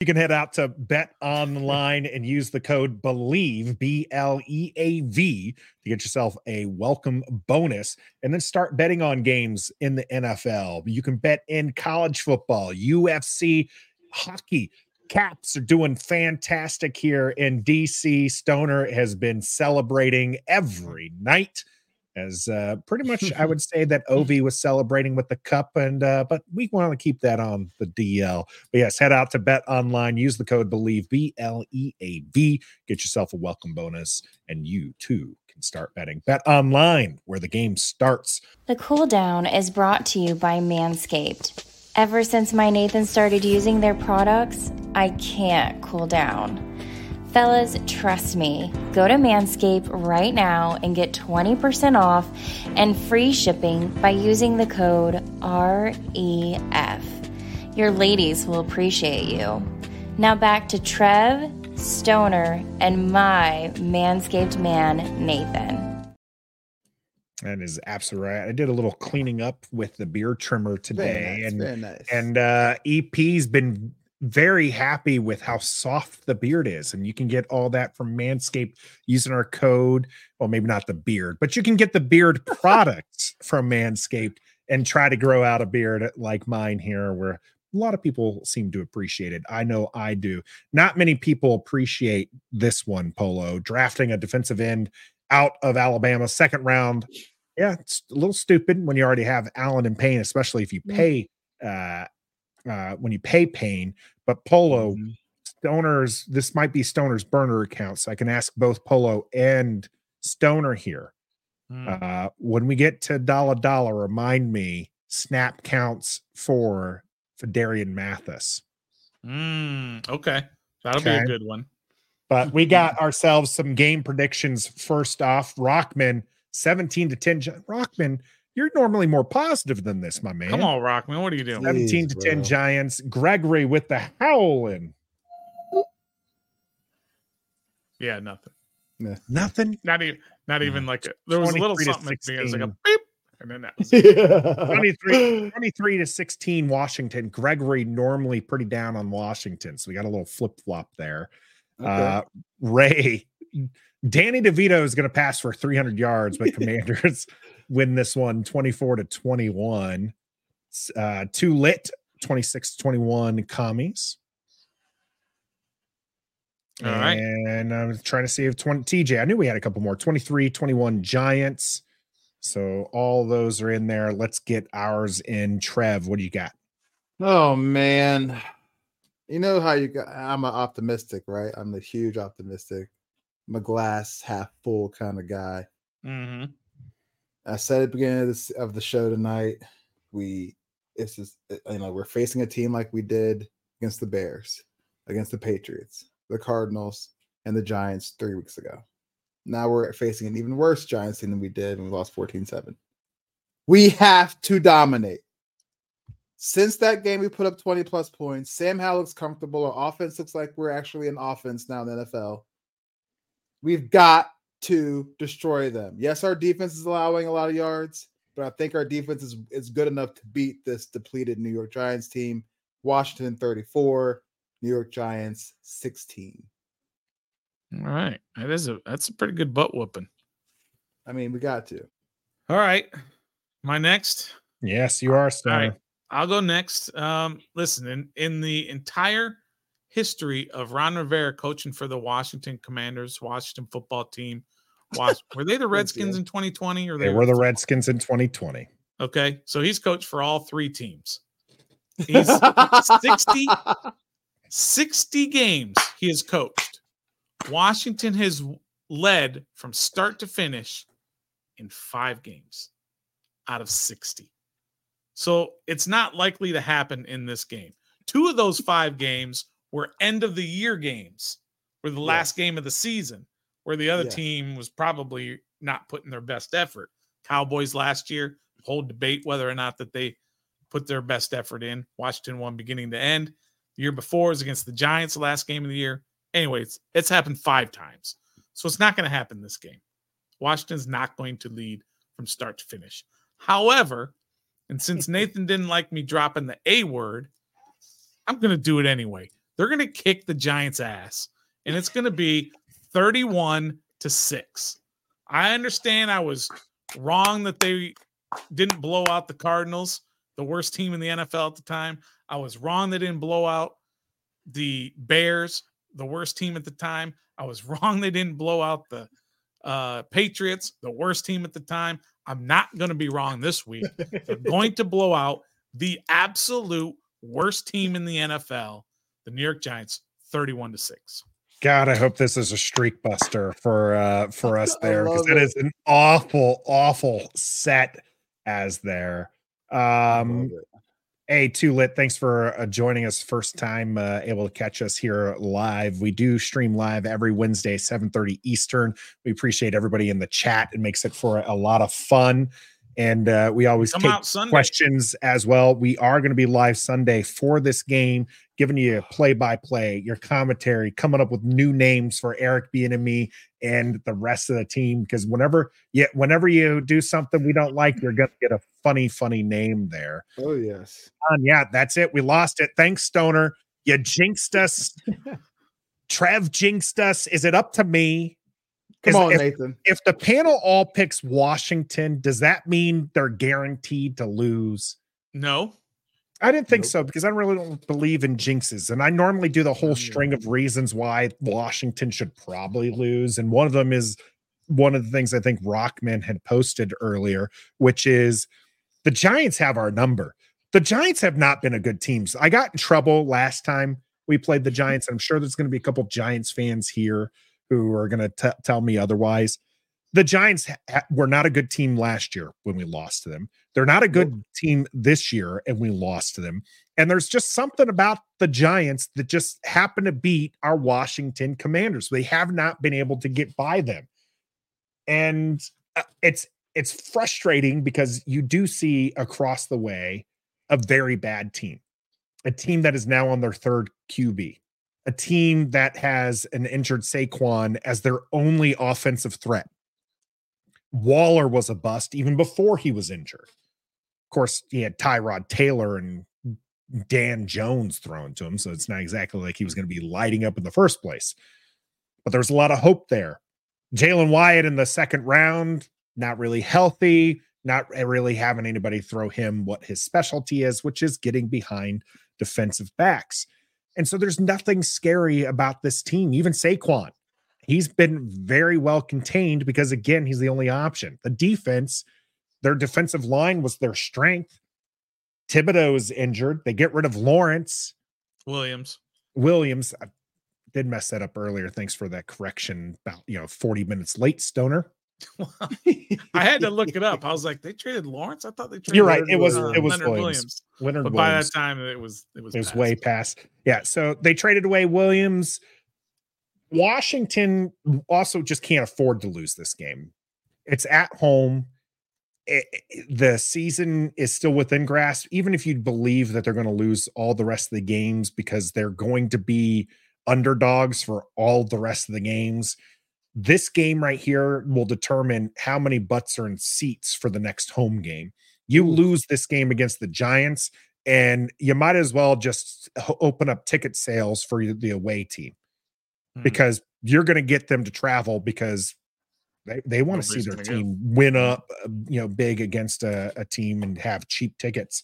You can head out to Bet Online and use the code BELIEVE, B L E A V, to get yourself a welcome bonus and then start betting on games in the NFL. You can bet in college football, UFC, hockey. Caps are doing fantastic here in DC. Stoner has been celebrating every night as uh, pretty much I would say that Ovi was celebrating with the cup, and uh, but we want to keep that on the DL. But yes, head out to Bet Online, use the code Believe B L E A V, get yourself a welcome bonus, and you too can start betting. Bet Online, where the game starts. The cool down is brought to you by Manscaped. Ever since my Nathan started using their products, I can't cool down. Fellas, trust me. Go to Manscaped right now and get 20% off and free shipping by using the code REF. Your ladies will appreciate you. Now back to Trev, Stoner, and my Manscaped man, Nathan. That is absolutely right. I did a little cleaning up with the beard trimmer today, nice, and very nice. and uh, EP's been very happy with how soft the beard is, and you can get all that from Manscaped using our code. Well, maybe not the beard, but you can get the beard products from Manscaped and try to grow out a beard like mine here, where a lot of people seem to appreciate it. I know I do. Not many people appreciate this one, Polo, drafting a defensive end out of Alabama, second round. Yeah, it's a little stupid when you already have Allen and Payne, especially if you pay uh uh when you pay Payne, But Polo, Stoner's this might be Stoner's burner account, so I can ask both Polo and Stoner here. Hmm. Uh when we get to dollar dollar, remind me snap counts for for Darian Mathis. Mm, okay. That'll be a good one. But we got ourselves some game predictions first off. Rockman 17 to 10. Rockman, you're normally more positive than this, my man. Come on, Rockman. What are you doing? 17 to 10 bro. Giants. Gregory with the howling. Yeah, nothing. Nothing. Not even not even like a, there was a little something at the beginning. It was like a beep. And then that was it. 23, 23 to 16 Washington. Gregory normally pretty down on Washington. So we got a little flip flop there. Uh, Ray, Danny DeVito is going to pass for 300 yards, but Commanders win this one 24 to 21. Uh, too lit 26 to 21 commies. All right. And I'm trying to see if 20 TJ, I knew we had a couple more 23 21 Giants. So all those are in there. Let's get ours in. Trev, what do you got? Oh man. You know how you got I'm an optimistic, right? I'm a huge optimistic. I'm a glass half full kind of guy. hmm I said at the beginning of this of the show tonight, we it's just uh, you know, we're facing a team like we did against the Bears, against the Patriots, the Cardinals, and the Giants three weeks ago. Now we're facing an even worse Giants team than we did when we lost 14-7. We have to dominate. Since that game, we put up 20 plus points. Sam Howell looks comfortable. Our offense looks like we're actually an offense now in the NFL. We've got to destroy them. Yes, our defense is allowing a lot of yards, but I think our defense is, is good enough to beat this depleted New York Giants team. Washington 34, New York Giants 16. All right. That is a that's a pretty good butt whooping. I mean, we got to. All right. My next. Yes, you are All Stoner. right. I'll go next. Um, listen, in, in the entire history of Ron Rivera coaching for the Washington Commanders, Washington football team, Was- were they the Redskins in 2020 or They were the Redskins in 2020. Okay. So he's coached for all three teams. He's 60, 60 games he has coached. Washington has led from start to finish in five games out of 60. So it's not likely to happen in this game. Two of those five games were end of the year games, were the last Yes. game of the season, where the other Yes. team was probably not putting their best effort. Cowboys last year, whole debate whether or not that they put their best effort in. Washington won beginning to end. The year before was against the Giants, the last game of the year. Anyways, it's happened five times. So it's not going to happen this game. Washington's not going to lead from start to finish. However, and since Nathan didn't like me dropping the A word, I'm going to do it anyway. They're going to kick the Giants' ass, and it's going to be 31 to 6. I understand I was wrong that they didn't blow out the Cardinals, the worst team in the NFL at the time. I was wrong they didn't blow out the Bears, the worst team at the time. I was wrong they didn't blow out the uh, Patriots, the worst team at the time. I'm not going to be wrong this week. They're going to blow out the absolute worst team in the NFL, the New York Giants, 31 to 6. God, I hope this is a streak buster for uh for us there because love it it. is an awful, awful set as there. Um Love it. Hey, too lit. Thanks for uh, joining us. First time uh, able to catch us here live. We do stream live every Wednesday, 7:30 Eastern. We appreciate everybody in the chat. It makes it for a lot of fun. And uh, we always Come take out Sunday. questions as well. We are going to be live Sunday for this game, giving you play by play, your commentary, coming up with new names for Eric being and me and the rest of the team. Because whenever you whenever you do something we don't like, you're gonna get a funny, funny name there. Oh yes. Um, yeah, that's it. We lost it. Thanks, Stoner. You jinxed us. Trev jinxed us. Is it up to me? Come 'Cause on, if, Nathan. if the panel all picks Washington, does that mean they're guaranteed to lose? No. I didn't think Nope. so because I really don't believe in jinxes. And I normally do the whole mm. string of reasons why Washington should probably lose. And one of them is one of the things I think Rockman had posted earlier, which is the Giants have our number. The Giants have not been a good team. So I got in trouble last time we played the Giants. I'm sure there's going to be a couple Giants fans here who are going to tell me otherwise. The Giants ha- were not a good team last year when we lost to them. They're not a good team this year, and we lost to them. And there's just something about the Giants that just happen to beat our Washington Commanders. They have not been able to get by them, and uh, it's it's frustrating because you do see across the way a very bad team, a team that is now on their third QB, a team that has an injured Saquon as their only offensive threat. Waller was a bust even before he was injured. Of course, he had Tyrod Taylor and Dan Jones thrown to him, so it's not exactly like he was going to be lighting up in the first place. But there's a lot of hope there. Jalin Hyatt in the second round, not really healthy, not really having anybody throw him what his specialty is, which is getting behind defensive backs. And so there's nothing scary about this team. Even Saquon, he's been very well contained because, again, he's the only option. The defense, their defensive line was their strength. Thibodeaux's injured. They get rid of Lawrence. Williams. Williams, I did mess that up earlier. Thanks for that correction. About, you know, 40 minutes late, Stoner. I had to look it up. I was like, they traded Lawrence. I thought they traded. You're right. Leonard It was, Williams. it was Leonard Williams. Leonard But by that time, it was it was it was past. way past. Yeah. So they traded away Williams. Washington also just can't afford to lose this game. It's at home. It- it- the season is still within grasp. Even if you believe that they're going to lose all the rest of the games because they're going to be underdogs for all the rest of the games, this game right here will determine how many butts are in seats for the next home game. You lose this game against the Giants, and you might as well just open up ticket sales for the away team Hmm. because you're going to get them to travel because they, they want to see their gonna go. team win up, uh, you know, big against a, a team and have cheap tickets.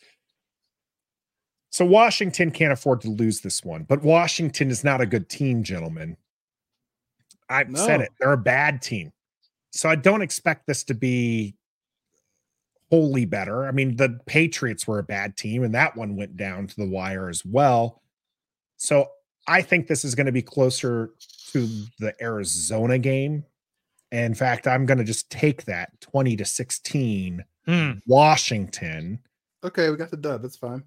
So Washington can't afford to lose this one, but Washington is not a good team, gentlemen. I've said it; they're a bad team. So I don't expect this to be wholly better. I mean, the Patriots were a bad team, and that one went down to the wire as well. So I think this is going to be closer to the Arizona game. In fact, I'm going to just take that 20 to 16 Hmm. Washington. Okay, we got the dub. That's fine.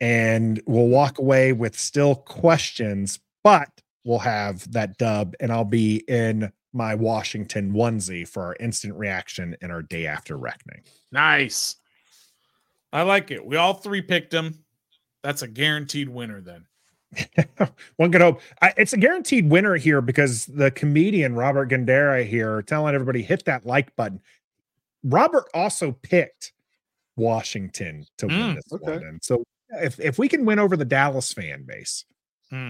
and we'll walk away with still questions, but we'll have that dub, and I'll be in my Washington onesie for our instant reaction and our day after reckoning. Nice. I like it. We all three picked him. That's a guaranteed winner then. One could hope. I, it's a guaranteed winner here because the comedian Robert Gandera here telling everybody hit that like button. Robert also picked Washington to win Mm, this okay. one, and so if if we can win over the Dallas fan base,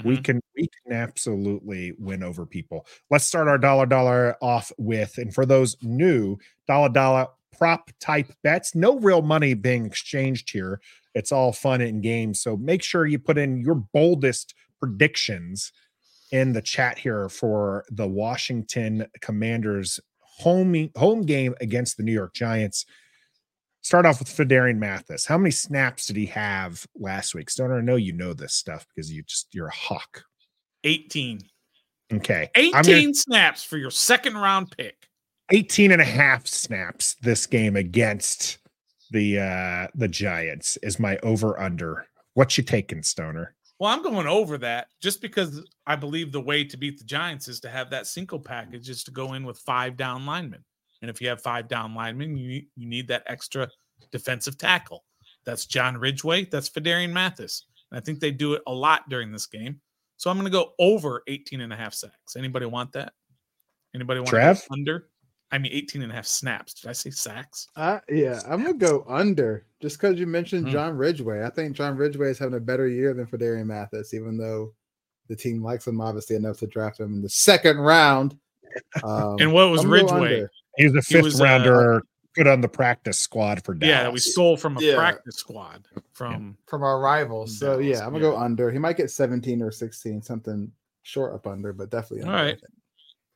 we Mhm. can we can absolutely win over people. Let's start our dollar dollar off with, and for those new dollar dollar prop type bets, no real money being exchanged here. It's all fun and games. So make sure you put in your boldest predictions in the chat here for the Washington Commanders home home game against the New York Giants. Start off with Phidarian Mathis. How many snaps did he have last week? Stoner, I know you know this stuff because you just you're a hawk. 18. Okay. 18 gonna- snaps for your second round pick. 18 and a half snaps this game against the uh the Giants is my over under. What you taking, Stoner? Well, I'm going over that just because I believe the way to beat the Giants is to have that single package is to go in with five down linemen. And if you have five down linemen, you you need that extra defensive tackle. That's John Ridgeway. That's Phidarian Mathis. And I think they do it a lot during this game. So I'm going to go over 18 and a half sacks. Anybody want that? Anybody want to Trev? under? I mean 18 and a half snaps. Did I say sacks? Uh, yeah, I'm gonna go under just because you mentioned Hmm. John Ridgeway. I think John Ridgeway is having a better year than Phidarian Mathis, even though the team likes him obviously enough to draft him in the second round. Um, And what was I'm gonna go Ridgeway? Under. He was a fifth was, uh, rounder put on the practice squad for Dallas. Yeah, that we stole from a Yeah. practice squad from from our rivals. So Dallas, yeah, I'm gonna go under. He might get 17 or 16, something short up under, but definitely All under. I right. think.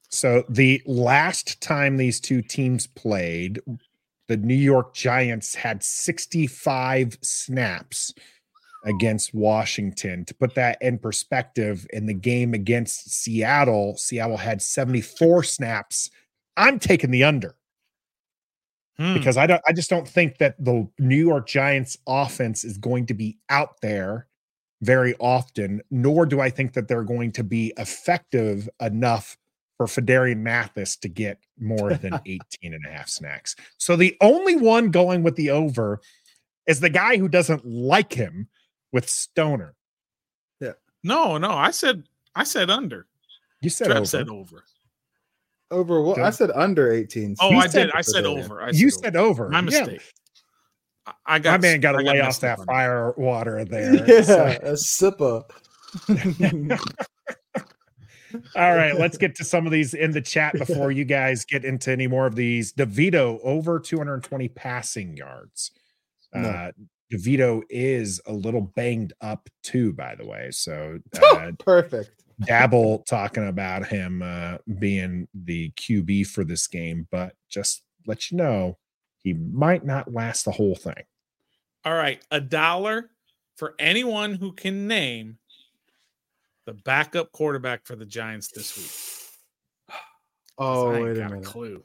So the last time these two teams played, the New York Giants had 65 snaps against Washington. To put that in perspective, in the game against Seattle, Seattle had 74 snaps. I'm taking the under Hmm. because I don't I just don't think that the New York Giants offense is going to be out there very often, nor do I think that they're going to be effective enough for Phidarian Mathis to get more than 18 and a half snacks. So the only one going with the over is the guy who doesn't like him with Stoner. Yeah. No, no, I said I said under. You said Trev over. said over. Over what? I said under 18. Oh, He I said did. I said over. I you said, said over. My Yeah. mistake. I- I My got man got to I lay off that up on fire water there. Yeah, So- a sipper. All right, let's get to some of these in the chat before you guys get into any more of these. DeVito over 220 passing yards. No. Uh, DeVito is a little banged up too, by the way. So uh, Perfect. Dabble talking about him uh, being the QB for this game, but just let you know he might not last the whole thing. All right, a dollar for anyone who can name the backup quarterback for the Giants this week. Oh, I ain't wait a got minute. clue.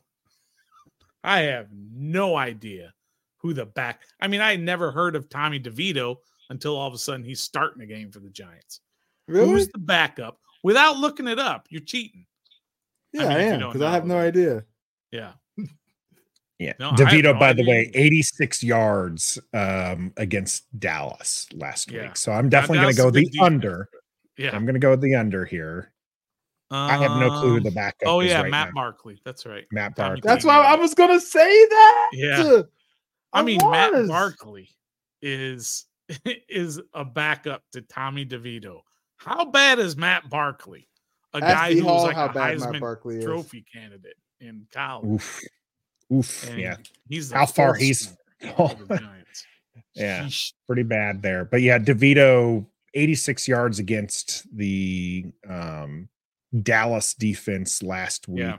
I have no idea who the back. I mean, I had never heard of Tommy DeVito until all of a sudden he's starting a game for the Giants. Really? Who's the backup? Without looking it up, you're cheating. yeah, mean, I, am because I have no idea. Yeah. Yeah. No, DeVito, no by the way, 86 yards um, against Dallas last Yeah. week. So I'm definitely going to go is a good the defense. under. Yeah. I'm going to go with the under here. I have no clue who Um, the backup Oh is yeah, right Matt now. Barkley. That's right. Matt Barkley. That's why I was gonna say that. Yeah. I mean, Matt was. Barkley is is a backup to Tommy DeVito. How bad is Matt Barkley? A Ask guy D who was like how a bad Matt Heisman Barkley is. Trophy candidate in college. Oof. Oof. And Yeah. he's How far he's string for the Giants. Yeah. Sheesh. pretty bad there. But yeah, DeVito 86 yards against the um Dallas defense last week. Yeah.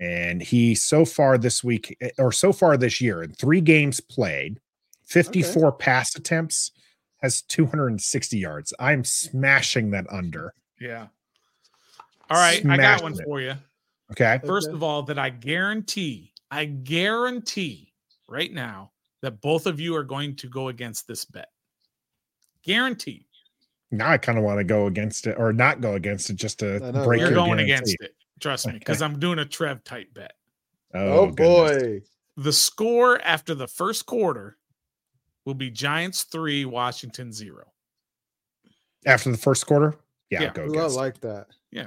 And he so far this week eh, or so far this year in 3 games played, 54 pass attempts has 260 yards. I'm smashing that under. Yeah. All right, I got one it. for you. Okay? First Okay. of all, that I guarantee, I guarantee right now that both of you are going to go against this bet. Guarantee. Now I kind of want to go against it or not go against it just to break You're your going guarantee. against it. Trust me, because I'm doing a Trev type bet. Oh, oh, goodness. boy. The score after the first quarter will be Giants three, Washington zero. After the first quarter? Yeah, Yeah. I'll go Ooh, I like that. Yeah.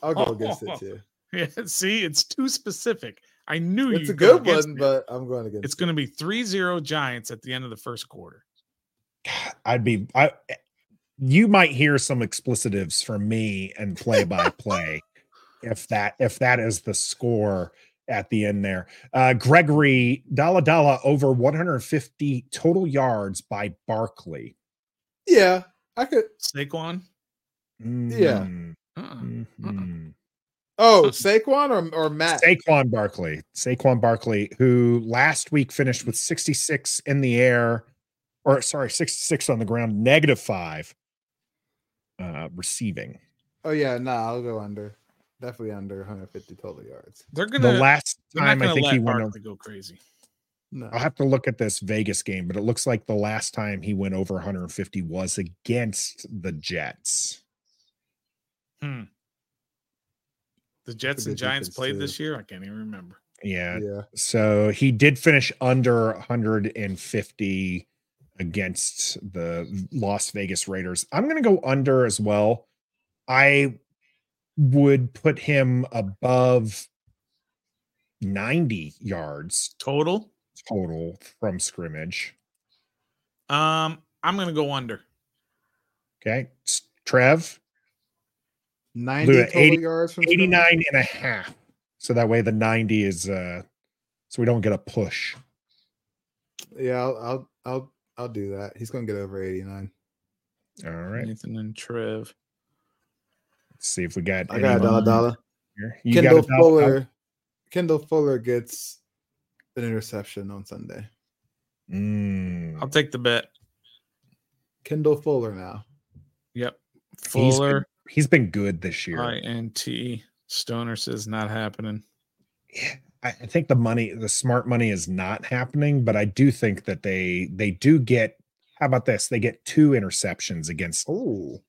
I'll go Oh, against oh, it too. Yeah, see, it's too specific. I knew It's a you'd go good against one, me. but I'm going against it. it's it. going to be 3-0 Giants at the end of the first quarter. I'd be I you might hear some explicitives from me and play by play if that if that is the score at the end there. Uh Gregory Dalla Dalla over 150 total yards by Barkley. Yeah, I could. Saquon? Yeah. Mm, Uh-uh. mhm. Oh, Huh. Saquon or or Matt? Saquon Barkley, Saquon Barkley, who last week finished with 66 in the air, or sorry, 66 on the ground, negative five uh, receiving. Oh yeah, nah, I'll go under. Definitely under 150 total yards. They're going The to last time I think let he went over, Barkley go crazy. No. I'll have to look at this Vegas game, but it looks like the last time he went over 150 was against the Jets. Hmm. The Jets good and Giants played too. this year. I can't even remember. Yeah. Yeah. So he did finish under 150 against the Las Vegas Raiders. I'm going to go under as well. I would put him above 90 yards Total. total from scrimmage. Um, I'm going to go under. Okay. Trev, 90 Look total 80 yards from 89 scrimmage? and a half. So that way the 90 is uh so we don't get a push. Yeah, I'll, I'll I'll I'll do that. He's gonna get over 89. All right. Nathan and Trev. Let's see if we got I got a dollar dollar. here. You got Kendall a dollar- Fuller. Kendall Fuller gets an interception on Sunday. Mm. I'll take the bet. Kendall Fuller now. Yep. He's been- Fuller. He's been good this year. I N T. Stoner says not happening. Yeah, I I think the money, the smart money is not happening, but I do think that they they do get how about this? They get two interceptions against Oh,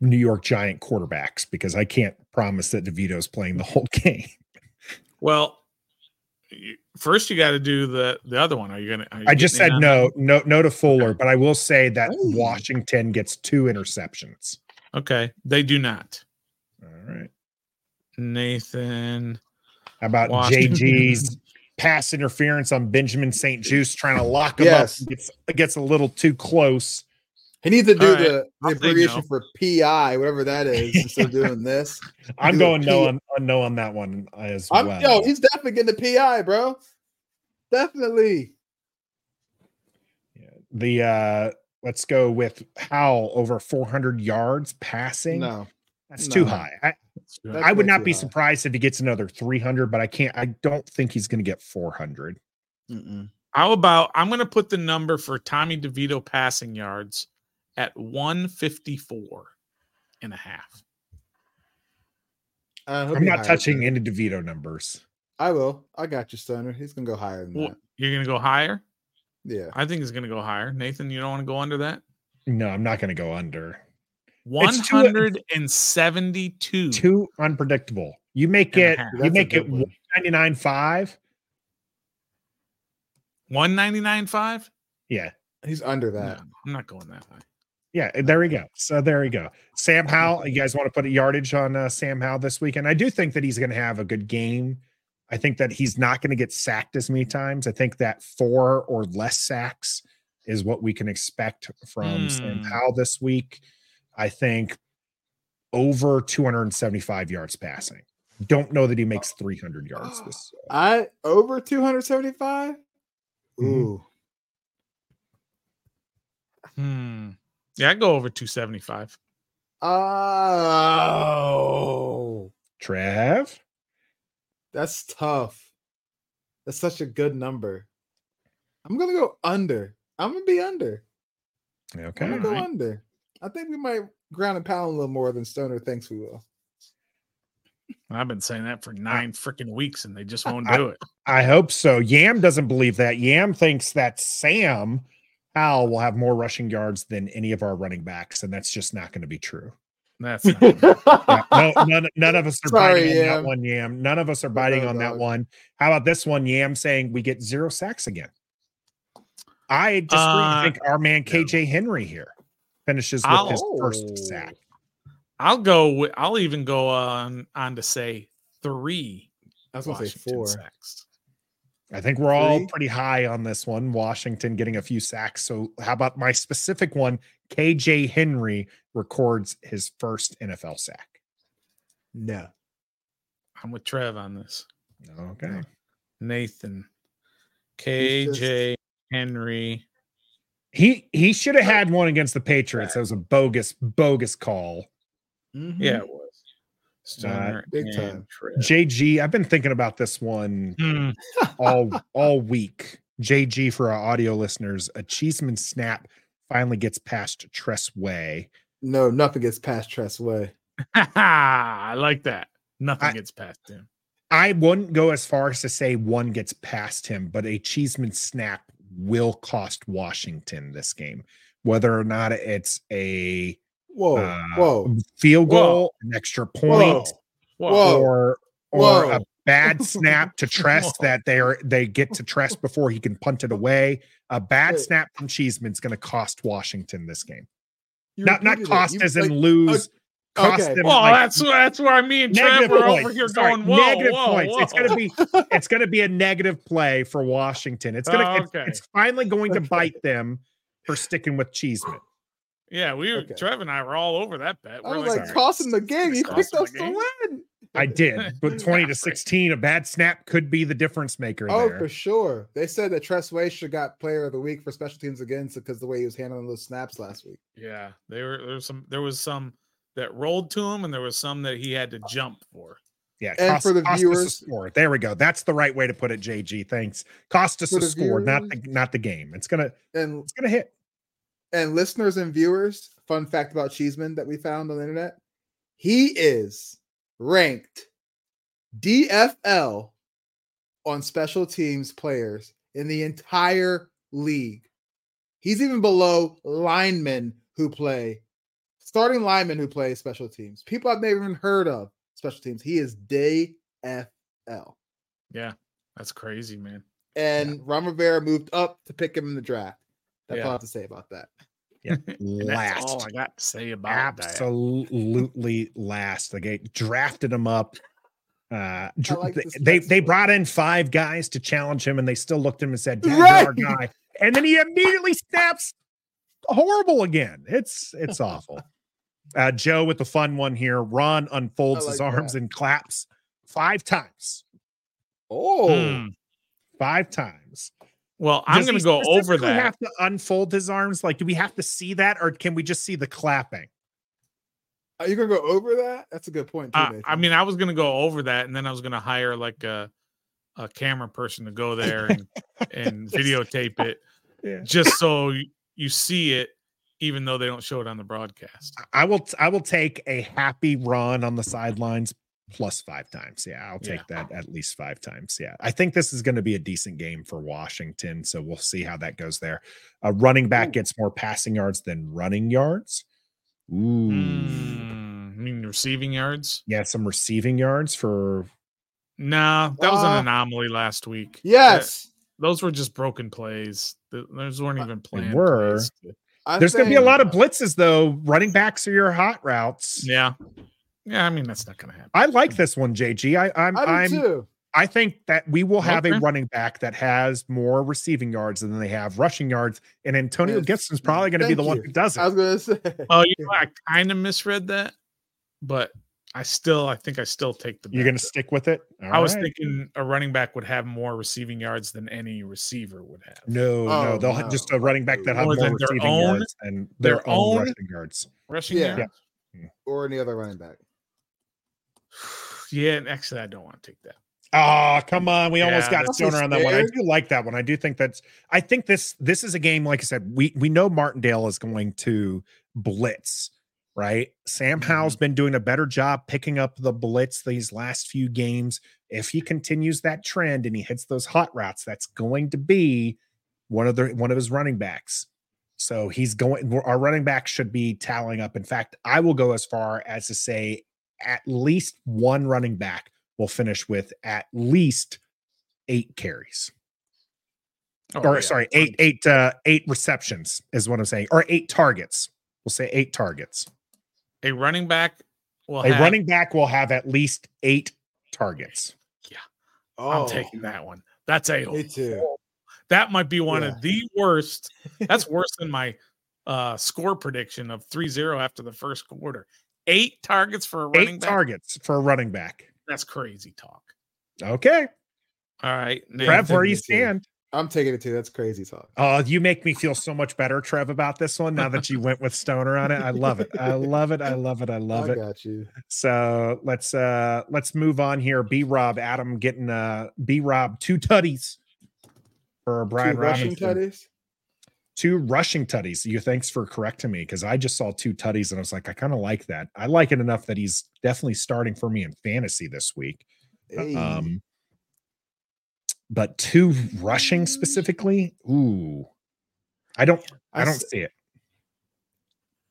New York Giant quarterbacks because I can't promise that DeVito's playing the whole game. Well, first you got to do the the other one. Are you gonna? are you I just said in on that no, no, no to Fuller, but I will say that Hey. Washington gets two interceptions. Okay, they do not. All right. Nathan. How about Washington. JG's pass interference on Benjamin St-Juste trying to lock him Yes. up? Gets, gets a little too close. He needs to do All right, the, the abbreviation no. for PI, whatever that is, instead of doing this. I'm Do going no on, on no on that one as I'm well. yo, he's definitely getting the PI, bro. Definitely. Yeah. the uh let's go with Howell over 400 yards passing. No, That's too high. I, That's I would not be high. surprised if he gets another 300, but I can't. I don't think he's going to get 400. Mm-mm. How about I'm going to put the number for Tommy DeVito passing yards at 154 and a half. Uh, I'm not touching any DeVito numbers. I will. I got you, Stoner. He's gonna go higher than Well, that. you're going to go higher? Yeah. I think he's going to go higher. Nathan, you don't want to go under that? No, I'm not going to go under. It's too- 172. Too unpredictable. You make it. You make it good one. 199.5. 199.5? Yeah. He's under No, that. I'm not going that high. Yeah, there we go. So there we go. Sam Howell, you guys want to put a yardage on uh, Sam Howell this weekend? I do think that he's going to have a good game. I think that he's not going to get sacked as many times. I think that four or less sacks is what we can expect from Sam Hmm. Howell this week. I think over 275 yards passing. Don't know that he makes 300 yards this. I over 275. Mhm. Ooh. Hmm. Yeah, I go over 275. Oh, Trav? that's tough. That's such a good number. I'm gonna go under. I'm gonna be under. okay. I'm gonna go Alright. under. I think we might ground and pound a little more than Stoner thinks we will. I've been saying that for nine freaking weeks and they just won't I- do it. I hope so. Yam doesn't believe that. Yam thinks that Sam Howell will have more rushing yards than any of our running backs, and that's just not going to be true. That's not, Yeah, no, none, none of us are Sorry, biting on that one, Yam. None of us are biting no, on that one. How about this one, Yam saying we get zero sacks again? I disagree. I Uh, think our man KJ Henry here finishes with I'll- his first sack. I'll go. With, I'll even go on on to say three. I was gonna say four. sacks. I think we're all Three? pretty high on this one. Washington getting a few sacks. So, how about my specific one? KJ Henry records his first NFL sack. No. I'm with Trev on this. Okay. Nathan, He's just- KJ Henry. He he should have had one against the Patriots. That was a bogus bogus call. Mhm. Yeah, it was. Stoner big time. Trev. JG, I've been thinking about this one Hmm. all all week. JG for our audio listeners, a Cheeseman snap finally gets past Tress Way. No, nothing gets past Tress Way. I like that. Nothing I- gets past him. I wouldn't go as far as to say one gets past him, but a Cheeseman snap will cost Washington this game, whether or not it's a Whoa, uh, whoa, field Whoa. goal, an extra point, Whoa. Whoa. or or Whoa. a bad snap to Tress that they are they get to Tress before he can punt it away. A bad Wait. snap from Cheeseman's going to cost Washington this game. You not not repeated it. cost You- as in like, lose. cost okay. them Well, like, that's that's where me and Trev negative were over here Sorry, going. Whoa, negative whoa, points. It's going to be it's going to be a negative play for Washington. It's going to Oh, it's, okay. it's finally going to Okay. bite them for sticking with Cheeseman. Yeah, we were Okay. Trev and I were all over that bet. I We're was like, sorry. tossing the game. You picked us to win. I did, but 20 to 16, a bad snap could be the difference maker Oh, there. for sure. They said that Tress Way should got player of the week for special teams again because the way he was handling those snaps last week. Yeah, they were there was some there was some that rolled to him and there was some that he had to jump for. Yeah, And cost, for the cost us a viewers- score. There we go. That's the right way to put it, JG. Thanks. Cost us a the score, not the not the game. It's gonna And it's gonna hit. And listeners and viewers, fun fact about Cheeseman that we found on the internet. He is ranked DFL on special teams players in the entire league. He's even below linemen who play starting linemen who play special teams. People I've never even heard of special teams. He is DFL. Yeah, that's crazy, man. And Ron Rivera moved up to pick him in the draft. That's all I have to say about that. Yeah, last. that's all. I got to say about that. Absolutely last. The gate drafted him up. Uh, dr- like they- they they brought in five guys to challenge him, and they still looked at him and said, "Yeah, you're our Right. guy." And then he immediately snaps horrible again. It's it's awful. Uh, Joe with the fun one here. Ron unfolds his arms that. and claps five times. Oh, Hmm. Five times. Well, I'm going to go over specifically that. Have to unfold his arms. Like, do we have to see that, or can we just see the clapping? are you gonna go over that? That's a good point. Too, Uh, I mean, I was going to go over that, and then I was going to hire like a a camera person to go there and and videotape it, Yeah. just so you, you see it, even though they don't show it on the broadcast. I will I will take a happy run on the sidelines plus five times. Yeah, I'll take that at least five times. Yeah. I think this is going to be a decent game for Washington. So we'll see how that goes there. A running back Ooh. gets more passing yards than running yards. Ooh. Mm, I mean, receiving yards. Yeah, some receiving yards for No, that was an Uh, anomaly last week. yes, That- those were just broken plays. Those weren't Uh, even planned. were. plays to- I there's going to be a lot of blitzes though. Running backs are your hot routes. Yeah, yeah. I mean, that's not going to happen. I like this one, JG. I, I'm I do I'm too. I think that we will have Okay. a running back that has more receiving yards than they have rushing yards, and Antonio Yes. Gibson's probably going to be Thank the one who does it. I was gonna say. Oh, you know, I kind of misread that, but I still, I think I still take the. You're going to stick with it? I was thinking a running back would have more receiving yards than any receiver would have. no, no, Oh, they'll have just a running back that has More more, than their receiving own- yards and their, their own, own- rushing yards. Rushing Yeah. yards. or any other running back. Yeah, actually, I don't want to take that. Oh, come on. We almost got stoner on that one. I do like that one. I do think that's I think this this is a game, like I said, we we know Martindale is going to blitz, right? Sam Howell's mm-hmm. been doing a better job picking up the blitz these last few games. If he continues that trend and he hits those hot routes, that's going to be one of the one of his running backs. So he's going, our running back should be tallying up. In fact, I will go as far as to say at least one running back will finish with at least eight carries. Oh, or yeah. sorry, eight, eight, uh, eight receptions is what I'm saying, or eight targets. We'll say eight targets. A running back will A have, running back will have at least eight targets. Yeah, oh, I'm taking that one. That's a Me too. that might be one Yeah. of the worst. That's worse than my uh score prediction of 3-0 after the first quarter. Eight targets for a running Eight back. targets for a running back. That's crazy talk. Okay. All right. Trev, where you stand? I'm taking it too. That's crazy talk. Oh, you make me feel so much better, Trev, about this one now that you went with Stoner on it. I love it. I love it. I love it. I love I it. got you. So let's uh let's move on here. B Rob Adam getting uh B Rob two tutties for Brian Two rushing Robinson. tutties. Two rushing tutties. You thanks for correcting me because I just saw two tutties and I was like, I kind of like that. I like it enough that he's definitely starting for me in fantasy this week. Hey. Um but two rushing specifically, ooh. I don't I don't see it.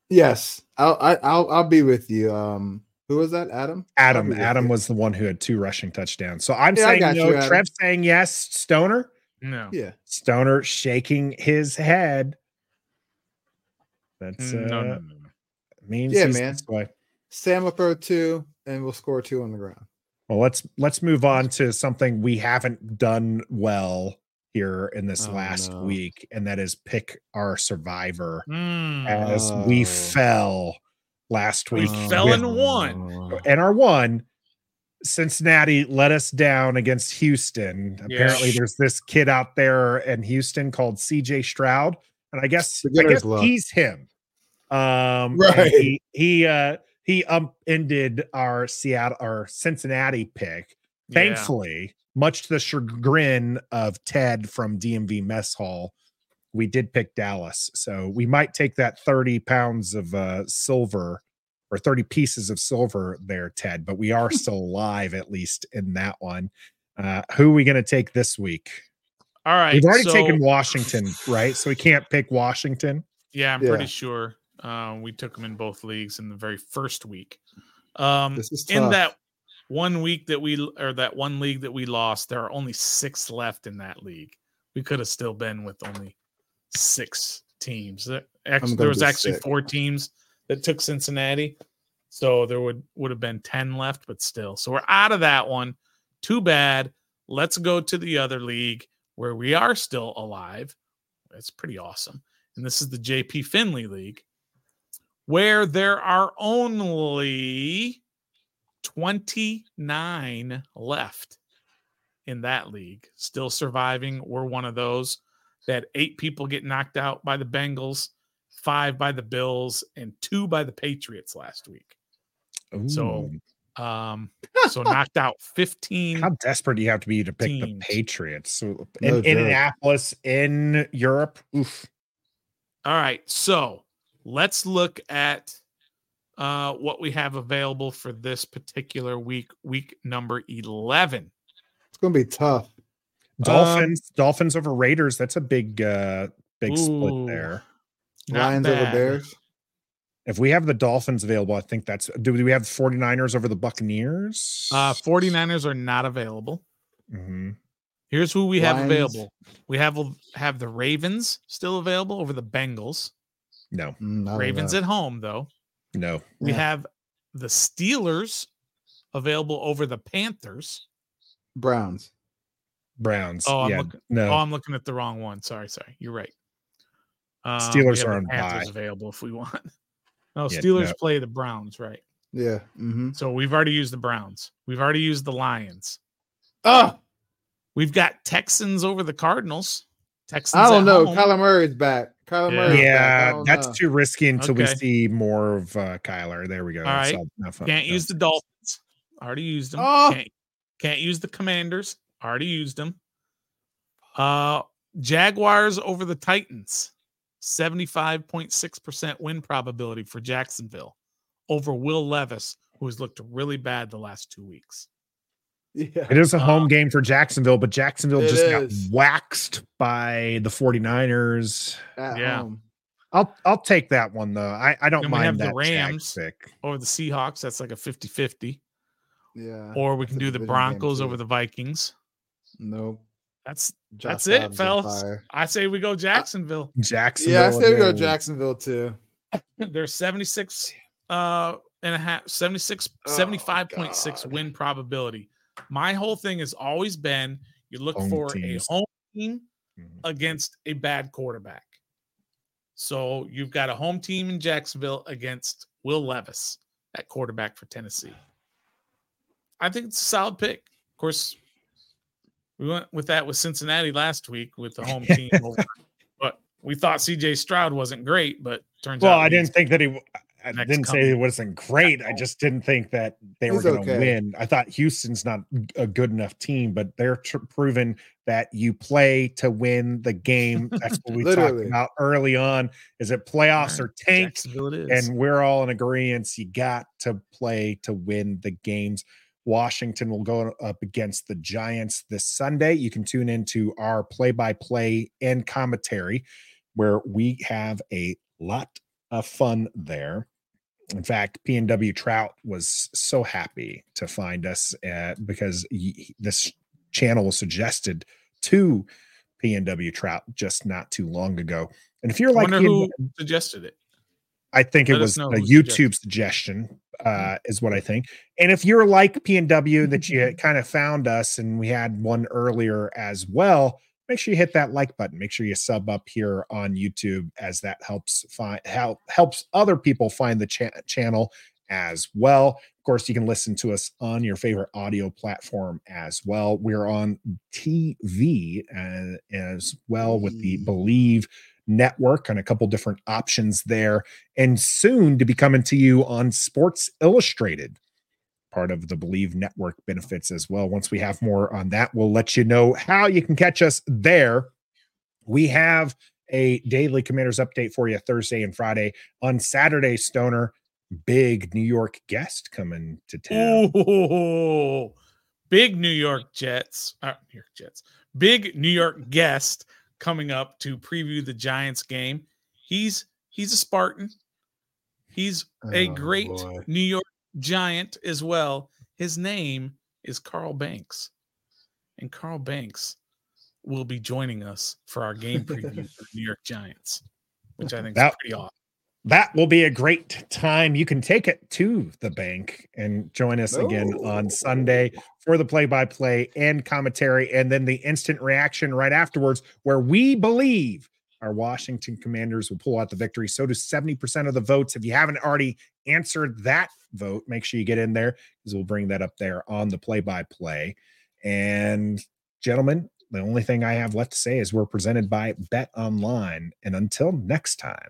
Yes, I'll I, I'll I'll be with you. Um, who was that? Adam. Adam. Adam you. was the one who had two rushing touchdowns. So I'm Yeah, saying no. you, Adam. Trev saying yes. Stoner. No. Yeah. Stoner shaking his head. That's uh, no, no, no, no. means Yeah, man. this. Sam will throw two, and we'll score two on the ground. Well, let's let's move on to something we haven't done well here in this Oh, last no. week, and that is pick our survivor Mm. as we Oh. fell last week, We fell with- in one. and our one Cincinnati let us down against Houston. Apparently, Yeah. there's this kid out there in Houston called CJ Stroud, and I guess I guess he's him. Um, Right. He he uh he upended our Seattle our Cincinnati pick. Yeah. Thankfully, much to the chagrin of Ted from DMV Mess Hall, we did pick Dallas. So we might take that 30 pounds of uh, silver or 30 pieces of silver there, Ted, but we are still alive at least in that one. Uh, who are we going to take this week? All right. We've already so- taken Washington, right? So we can't pick Washington. Yeah, I'm Yeah. pretty sure. Um, we took them in both leagues in the very first week. Um, This is in that one week that we or that one league that we lost, there are only six left in that league. We could have still been with only six teams. There- Actually, there was actually sick. four teams that took Cincinnati, so there would would have been ten left, but still, so we're out of that one. Too bad. Let's go to the other league where we are still alive. It's pretty awesome, and this is the JP Finlay League, where there are only 29 left in that league. Still surviving. We're one of those that eight people get knocked out by the Bengals, five by the Bills, and two by the Patriots last week. So, Um, so knocked out 15. how desperate do you have to be to pick the. Patriots? So No in joke. Indianapolis, in Europe. Oof. All right, so let's look at uh, what we have available for this particular week, week number 11. It's gonna be tough. Dolphins, Dolphins over Raiders. That's a big, uh, big Ooh. split there. Not Lions over. Bears. If we have the Dolphins available, I think that's. Do we have 49ers over the Buccaneers? Uh, 49ers are not available. Mhm. Here's who we have available. We have have the Ravens still available over the Bengals. No, Mm, don't Ravens know. at home though. no. We Yeah. have the Steelers available over the Panthers. Browns. Browns. Oh, I'm yeah, looking- no. Oh, I'm looking at the wrong one. Sorry, sorry. You're right. Um, Steelers are on Panthers bye. available if we want. No, Yeah, Steelers no. play the Browns, right? Yeah. Mm-hmm. So we've already used the Browns. We've already used the Lions. Ah, We've got Texans over the Cardinals. Texans. I don't know. home. Kyler Murray's back. Kyler Yeah. Murray's yeah, don't that's know. too risky until we see more of uh, Kyler. There we go. All right. So, Can't use the Dolphins. Already used them. Oh. Can't, can't use the Commanders. Already used them. Uh Jaguars over the Titans. 75.6% win probability for Jacksonville over Will Levis, who has looked really bad the last two weeks. Yeah. It is a home Um, game for Jacksonville, but Jacksonville just is. got waxed by the 49ers. At Yeah. home. I'll I'll take that one though. I, I don't Then we mind have the that Rams. Jags pick. Over the Seahawks, that's like a 50 50. Yeah. Or we can do the Broncos over the Vikings. Nope. That's Josh That's it, fellas. I say we go Jacksonville. Jacksonville. Yeah, I say we go. Jacksonville too. There's 76 uh and a half 76 Oh, 75.6 win probability. My whole thing has always been you look Home for teams. a home team Mhm. against a bad quarterback. So you've got a home team in Jacksonville against Will Levis at quarterback for Tennessee. I think it's a solid pick. Of course, we went with that with Cincinnati last week with the home team, but we thought CJ Stroud wasn't great, but turns Well, out Well, I didn't think that he. I didn't say coming. it wasn't great. I just didn't think that they He's were going to okay. win. I thought Houston's not a good enough team, but they're tr- proven that you play to win the game. That's what we talked about early on. Is it playoffs or tanks? Jacksonville and we're all in agreement. You got to play to win the games. Washington will go up against the Giants this Sunday. You can tune into our play by play and commentary where we have a lot of fun there. In fact, PNW Trout was so happy to find us uh, because he, this channel was suggested to PNW Trout just not too long ago. And if you're I like who suggested it. I think it Let us was a YouTube suggestion, uh, is what I think. And if you're like PNW that you kind of found us and we had one earlier as well, make sure you hit that like button. Make sure you sub up here on YouTube as that helps find help helps other people find the cha- channel as well. Of course, you can listen to us on your favorite audio platform as well. We're on TV uh, as well with the. Believe network and a couple different options there and soon to be coming to you on Sports Illustrated. Part of the Believe Network benefits as well. Once we have more on that, we'll let you know how you can catch us there. We have a daily commanders update for you Thursday and Friday. On Saturday, Stoner, big New York guest coming to town. Oh, big New York Jets, uh, New York Jets, big New York guest coming up to preview the Giants game. He's he's a Spartan. He's a Oh, great boy. New York Giant as well. His name is Carl Banks, and Carl Banks will be joining us for our game preview for the New York Giants, which I think is pretty awesome. That will be a great time. You can take it to the bank and join us again Oh. on Sunday oh. for the play by play and commentary, and then the instant reaction right afterwards, where we believe our Washington commanders will pull out the victory. So do 70% of the votes. If you haven't already answered that vote, make sure you get in there because we'll bring that up there on the play by play. And, gentlemen, the only thing I have left to say is we're presented by Bet Online. And until next time,